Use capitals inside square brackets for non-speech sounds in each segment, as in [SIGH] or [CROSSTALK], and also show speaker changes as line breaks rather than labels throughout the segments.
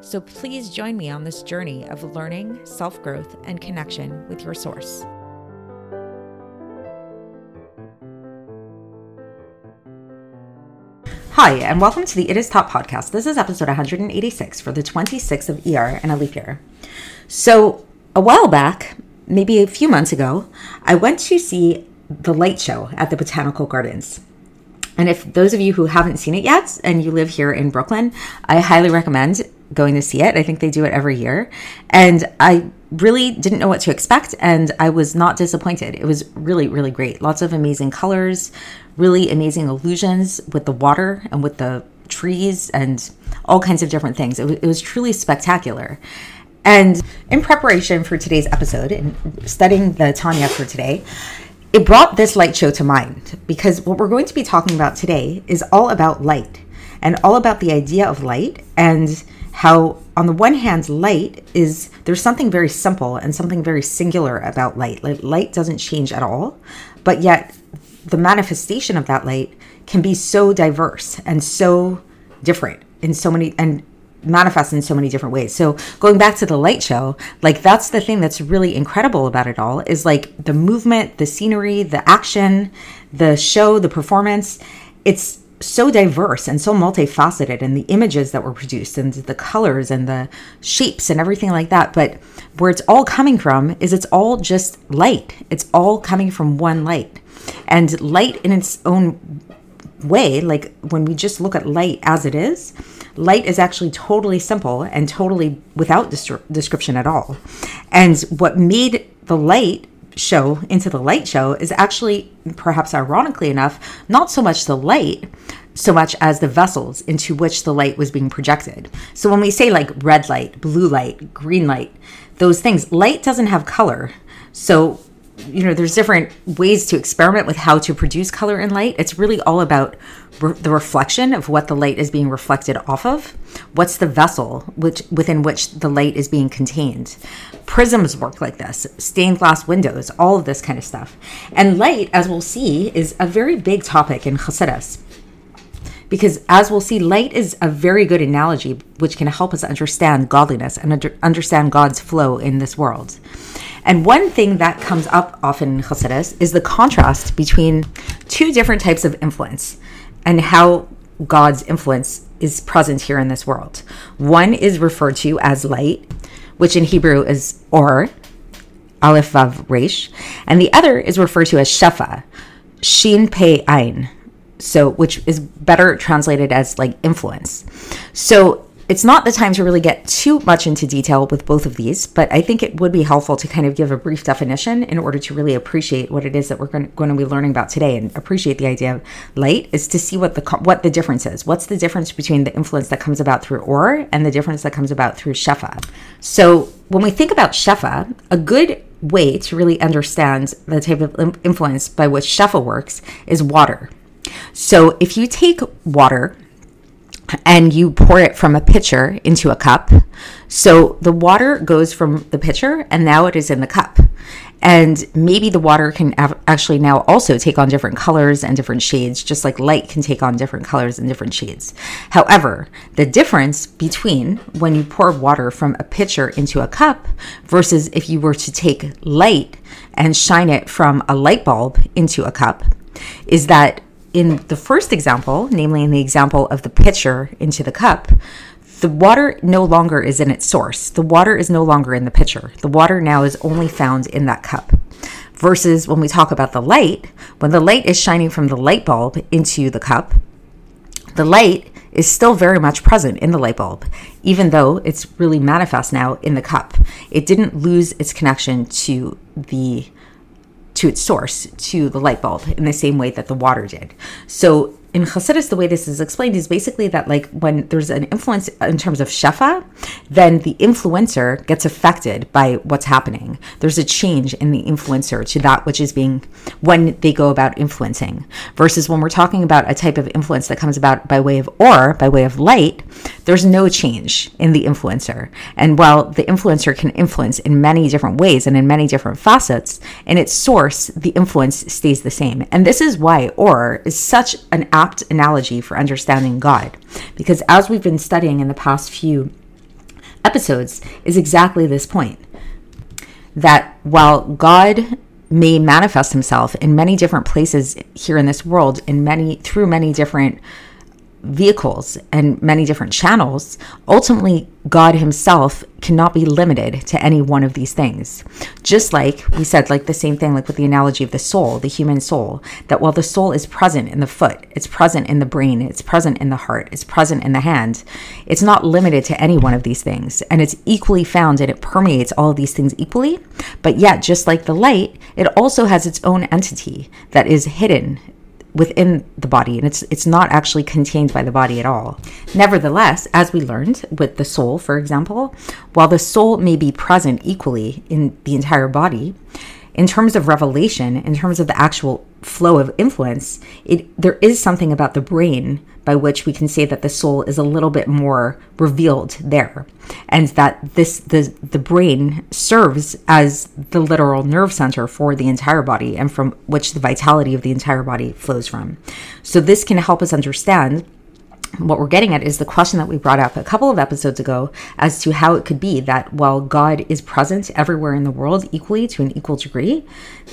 So please join me on this journey of learning, self growth, and connection with your source. Hi, and welcome to the It Is Taught podcast. This is episode 186 for the 26th of ER and a leap year. So, a while back, maybe a few months ago, I went to see the light show at the Botanical Gardens. And if those of you who haven't seen it yet and you live here in Brooklyn, I highly recommend going to see it. I think they do it every year. And I really didn't know what to expect and I was not disappointed. It was really, really great. Lots of amazing colors, really amazing illusions with the water and with the trees and all kinds of different things. It, it was truly spectacular. And in preparation for today's episode and studying the Tanya for today, it brought this light show to mind because what we're going to be talking about today is all about light and all about the idea of light and how on the one hand light is there's something very simple and something very singular about light like light doesn't change at all but yet the manifestation of that light can be so diverse and so different in so many and manifest in so many different ways. So going back to the light show, like that's the thing that's really incredible about it all is like the movement, the scenery, the action, the show, the performance. It's so diverse and so multifaceted and the images that were produced and the colors and the shapes and everything like that. But where it's all coming from is it's all just light. It's all coming from one light. And light in its own way like when we just look at light as it is light is actually totally simple and totally without description at all. And what made the light show into the light show is actually perhaps ironically enough not so much the light so much as the vessels into which the light was being projected. So when we say like red light blue light green light those things light doesn't have color. So you know there's different ways to experiment with how to produce color in light. It's really all about re- the reflection of what the light is being reflected off of. What's the vessel which within which the light is being contained? Prisms work like this stained glass windows all of this kind of stuff. And light as we'll see is a very big topic in Chassidus because as we'll see light is a very good analogy which can help us understand godliness and under- understand god's flow in this world and one thing that comes up often in Chassidus is the contrast between two different types of influence and how God's influence is present here in this world. One is referred to as light, which in Hebrew is or, Aleph Vav Resh, and the other is referred to as Shefa, Shin Pei Ein, so which is better translated as like influence. So it's not the time to really get too much into detail with both of these, but I think it would be helpful to kind of give a brief definition in order to really appreciate what it is that we're going to be learning about today and appreciate the idea of light is to see what the what the difference is. What's the difference between the influence that comes about through or and the difference that comes about through shefa? So when we think about shefa, a good way to really understand the type of influence by which shefa works is water. So if you take water and you pour it from a pitcher into a cup. So the water goes from the pitcher and now it is in the cup. And maybe the water can actually now also take on different colors and different shades, just like light can take on different colors and different shades. However, the difference between when you pour water from a pitcher into a cup versus if you were to take light and shine it from a light bulb into a cup is that in the first example, namely in the example of the pitcher into the cup, the water no longer is in its source. The water is no longer in the pitcher. The water now is only found in that cup. Versus when we talk about the light, when the light is shining from the light bulb into the cup, the light is still very much present in the light bulb, even though it's really manifest now in the cup. It didn't lose its connection to the to its source, to the light bulb, in the same way that the water did. So in Chassidus, the way this is explained is basically that like when there's an influence in terms of shefa, then the influencer gets affected by what's happening. There's a change in the influencer to that which is being when they go about influencing. Versus when we're talking about a type of influence that comes about by way of or, by way of light, there's no change in the influencer. And while the influencer can influence in many different ways and in many different facets, in its source, the influence stays the same. And this is why or is such an apt analogy for understanding God. Because as we've been studying in the past few episodes, is exactly this point that while God may manifest himself in many different places here in this world in many through many different vehicles and many different channels, ultimately, God Himself cannot be limited to any one of these things. Just like we said, like the same thing, like with the analogy of the soul, the human soul, that while the soul is present in the foot, it's present in the brain, it's present in the heart, it's present in the hand, it's not limited to any one of these things. And it's equally found and it permeates all of these things equally. But yet, just like the light, it also has its own entity that is hidden within the body and it's it's not actually contained by the body at all. Nevertheless, as we learned with the soul, for example, while the soul may be present equally in the entire body, in terms of revelation, in terms of the actual flow of influence, it there is something about the brain by which we can say that the soul is a little bit more revealed there. And that this the the brain serves as the literal nerve center for the entire body and from which the vitality of the entire body flows from. So this can help us understand what we're getting at is the question that we brought up a couple of episodes ago as to how it could be that while God is present everywhere in the world equally to an equal degree,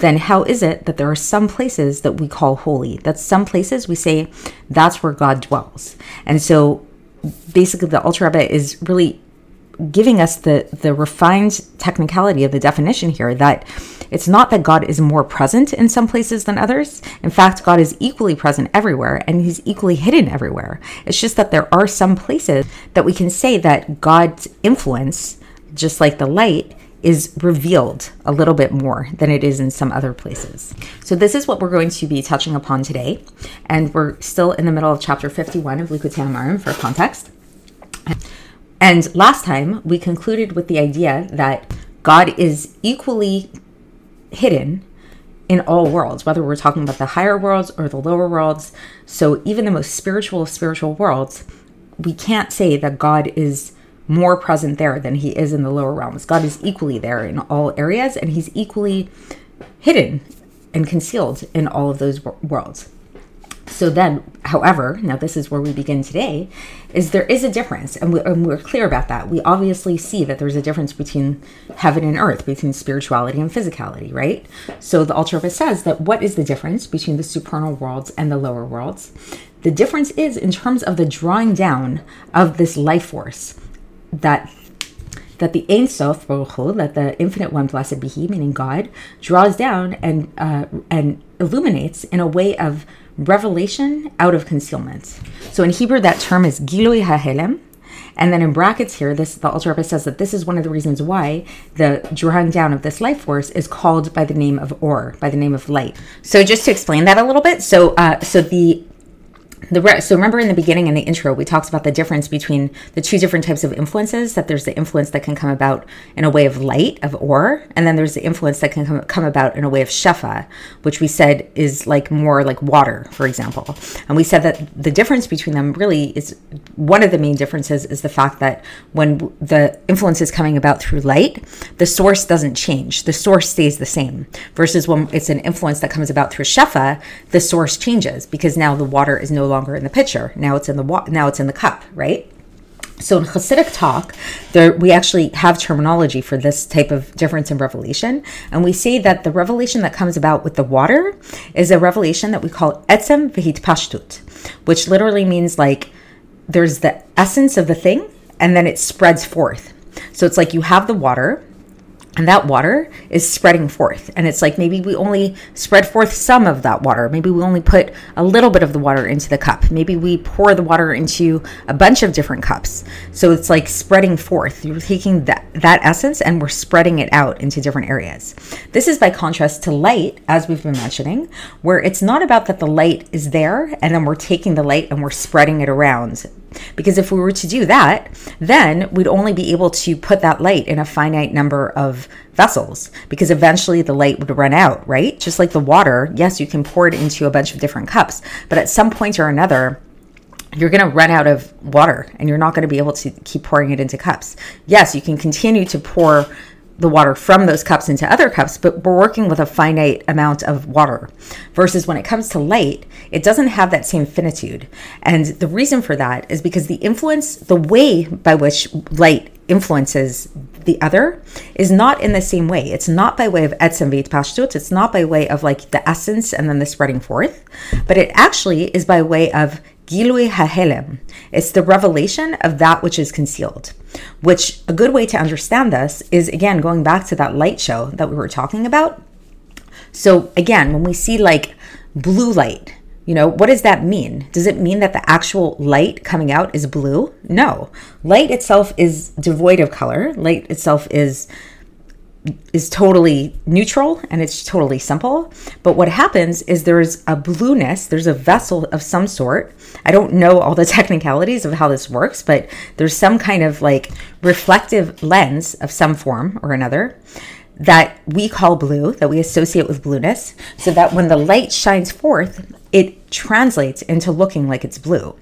then how is it that there are some places that we call holy? That some places we say that's where God dwells. And so basically the Alter Rebbe is really giving us the the refined technicality of the definition here that it's not that God is more present in some places than others. In fact, God is equally present everywhere and he's equally hidden everywhere. It's just that there are some places that we can say that God's influence, just like the light, is revealed a little bit more than it is in some other places. So, this is what we're going to be touching upon today. And we're still in the middle of chapter 51 of Likkutei Amarim for context. And last time we concluded with the idea that God is equally hidden in all worlds, whether we're talking about the higher worlds or the lower worlds. So even the most spiritual of spiritual worlds, we can't say that God is more present there than he is in the lower realms. God is equally there in all areas and he's equally hidden and concealed in all of those worlds. So then, however, now this is where we begin today, is there is a difference, and, we, are clear about that. We obviously see that there's a difference between heaven and earth, between spirituality and physicality, right? So the Alter says that what is the difference between the supernal worlds and the lower worlds? The difference is in terms of the drawing down of this life force that that the Ein Sof that the Infinite One, blessed be He, meaning God, draws down and uh, and illuminates in a way of revelation out of concealment. So in Hebrew, that term is Gilui HaHelem. And then in brackets here, this the Alter Rebbe says that this is one of the reasons why the drawing down of this life force is called by the name of Or, by the name of light. So just to explain that a little bit, so uh, so the the re- so remember in the beginning in the intro we talked about the difference between the two different types of influences that there's the influence that can come about in a way of light of or and then there's the influence that can come, come about in a way of shefa which we said is like more like water for example. And we said that the difference between them really is one of the main differences is the fact that when the influence is coming about through light the source doesn't change. The source stays the same versus when it's an influence that comes about through shefa the source changes because now the water is no longer in the pitcher. Now it's in the wa- now it's in the cup, right? So in Hasidic talk, there we actually have terminology for this type of difference in revelation, and we say that the revelation that comes about with the water is a revelation that we call etzem v'hitpashtut, which literally means like there's the essence of the thing, and then it spreads forth. So it's like you have the water, and that water is spreading forth. And it's like maybe we only spread forth some of that water. Maybe we only put a little bit of the water into the cup. Maybe we pour the water into a bunch of different cups. So it's like spreading forth. You're taking that that essence and we're spreading it out into different areas. This is by contrast to light as we've been mentioning where it's not about that the light is there and then we're taking the light and we're spreading it around because if we were to do that, then we'd only be able to put that light in a finite number of vessels because eventually the light would run out, right? Just like the water, yes, you can pour it into a bunch of different cups, but at some point or another, you're going to run out of water and you're not going to be able to keep pouring it into cups. Yes, you can continue to pour the water from those cups into other cups, but we're working with a finite amount of water. Versus when it comes to light, it doesn't have that same finitude. And the reason for that is because the influence, the way by which light influences the other is not in the same way. It's not by way of etzem pashtut. It's not by way of like the essence and then the spreading forth, but it actually is by way of Gilui Hahelem. It's the revelation of that which is concealed. Which a good way to understand this is again going back to that light show that we were talking about. So again, when we see like blue light, you know, what does that mean? Does it mean that the actual light coming out is blue? No. Light itself is devoid of color. Light itself is is totally neutral and it's totally simple. But what happens is there's a blueness, there's a vessel of some sort. I don't know all the [LAUGHS] technicalities of how this works, but there's some kind of like reflective lens of some form or another that we call blue, that we associate with blueness, so that when the light shines forth, it translates into looking like it's blue.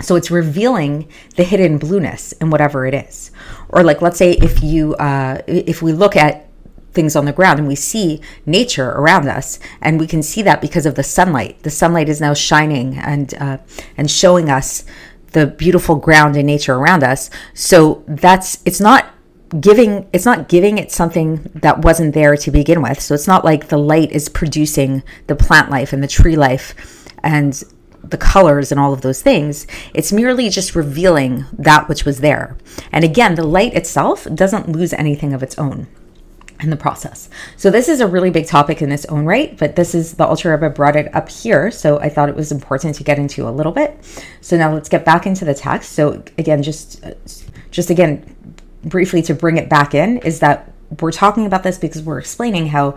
So it's revealing the hidden blueness in whatever it is. Or like, let's say if you, uh, if we look at things on the ground and we see nature around us, and we can see that because of the sunlight. The sunlight is now shining and uh, and showing us the beautiful ground and nature around us. So that's it's not giving it's not giving it something that wasn't there to begin with so it's not like the light is producing the plant life and the tree life and the colors and all of those things. It's merely just revealing that which was there. And again, the light itself doesn't lose anything of its own in the process. So this is a really big topic in its own right, but this is the Alter Rebbe brought it up here, so I thought it was important to get into a little bit. So now let's get back into the text. So again, just just again briefly to bring it back in is that we're talking about this because we're explaining how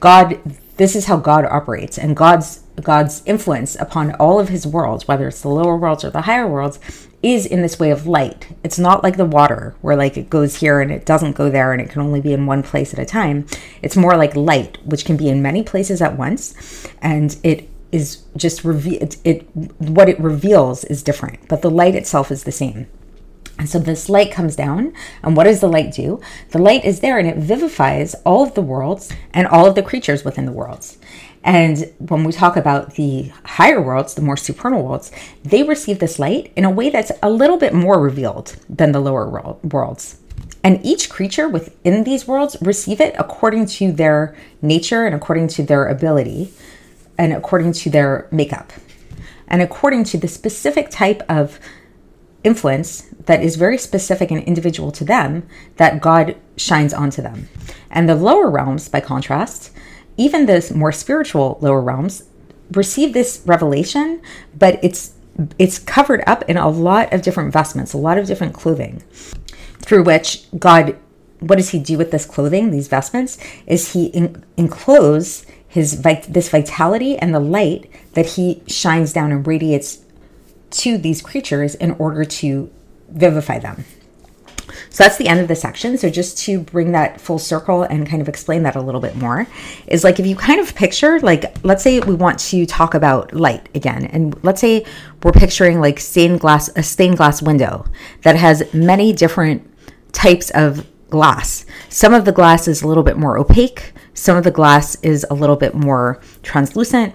God this is how God operates and God's God's influence upon all of his worlds, whether it's the lower worlds or the higher worlds, is in this way of light. It's not like the water where like it goes here and it doesn't go there and it can only be in one place at a time. It's more like light, which can be in many places at once and it is just reveal it, it what it reveals is different, but the light itself is the same. And so this light comes down, and what does the light do? The light is there and it vivifies all of the worlds and all of the creatures within the worlds. And when we talk about the higher worlds, the more supernal worlds, they receive this light in a way that's a little bit more revealed than the lower worlds. And each creature within these worlds receive it according to their nature and according to their ability and according to their makeup and according to the specific type of influence that is very specific and individual to them that God shines onto them. And the lower realms, by contrast, even the more spiritual lower realms receive this revelation, but it's it's covered up in a lot of different vestments, a lot of different clothing, through which God, what does He do with this clothing, these vestments? Is He in, enclose His this vitality and the light that He shines down and radiates to these creatures in order to vivify them. So that's the end of the section. So just to bring that full circle and kind of explain that a little bit more is like if you kind of picture like let's say we want to talk about light again and let's say we're picturing like stained glass a stained glass window that has many different types of glass. Some of the glass is a little bit more opaque, some of the glass is a little bit more translucent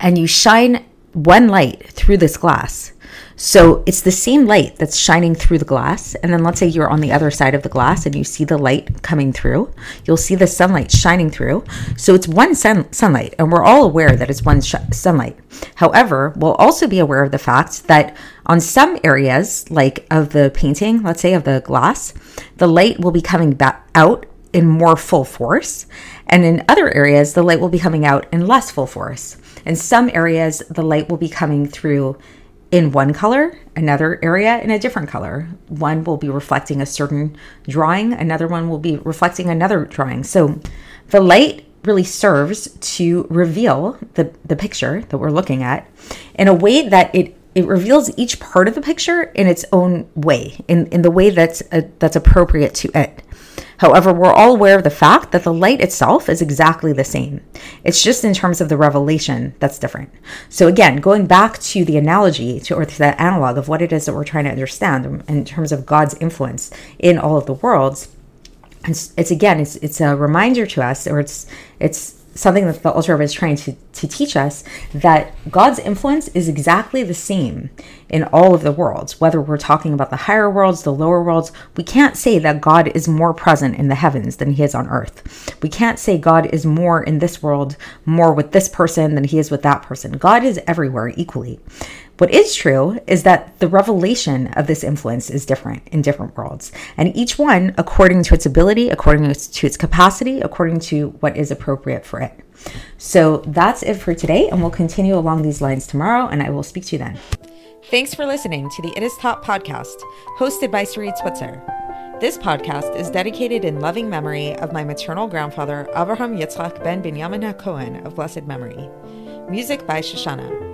and you shine one light through this glass so it's the same light that's shining through the glass. And then let's say you're on the other side of the glass and you see the light coming through. You'll see the sunlight shining through. So it's one sun- sunlight, and we're all aware that it's one sh- sunlight. However, we'll also be aware of the fact that on some areas, like of the painting, let's say of the glass, the light will be coming back out in more full force. And in other areas, the light will be coming out in less full force. In some areas, the light will be coming through in one color, another area in a different color. One will be reflecting a certain drawing, another one will be reflecting another drawing. So the light really serves to reveal the, the picture that we're looking at in a way that it it reveals each part of the picture in its own way, in, in the way that's uh, that's appropriate to it. However, we're all aware of the fact that the light itself is exactly the same. It's just in terms of the revelation that's different. So again, going back to the analogy to, or to the analog of what it is that we're trying to understand in terms of God's influence in all of the worlds, it's, it's again, it's it's a reminder to us, or it's it's something that the Alter is trying to, to teach us that God's influence is exactly the same in all of the worlds, whether we're talking about the higher worlds, the lower worlds. We can't say that God is more present in the heavens than he is on earth. We can't say God is more in this world, more with this person than he is with that person. God is everywhere equally. What is true is that the revelation of this influence is different in different worlds, and each one according to its ability, according to its capacity, according to what is appropriate for it. So that's it for today, and we'll continue along these lines tomorrow, and I will speak to you then. Thanks for listening to the It Is Taught podcast, hosted by Sarit Switzer. This podcast is dedicated in loving memory of my maternal grandfather, Avraham Yitzchak ben Binyamin HaKohen of blessed memory. Music by Shoshannah.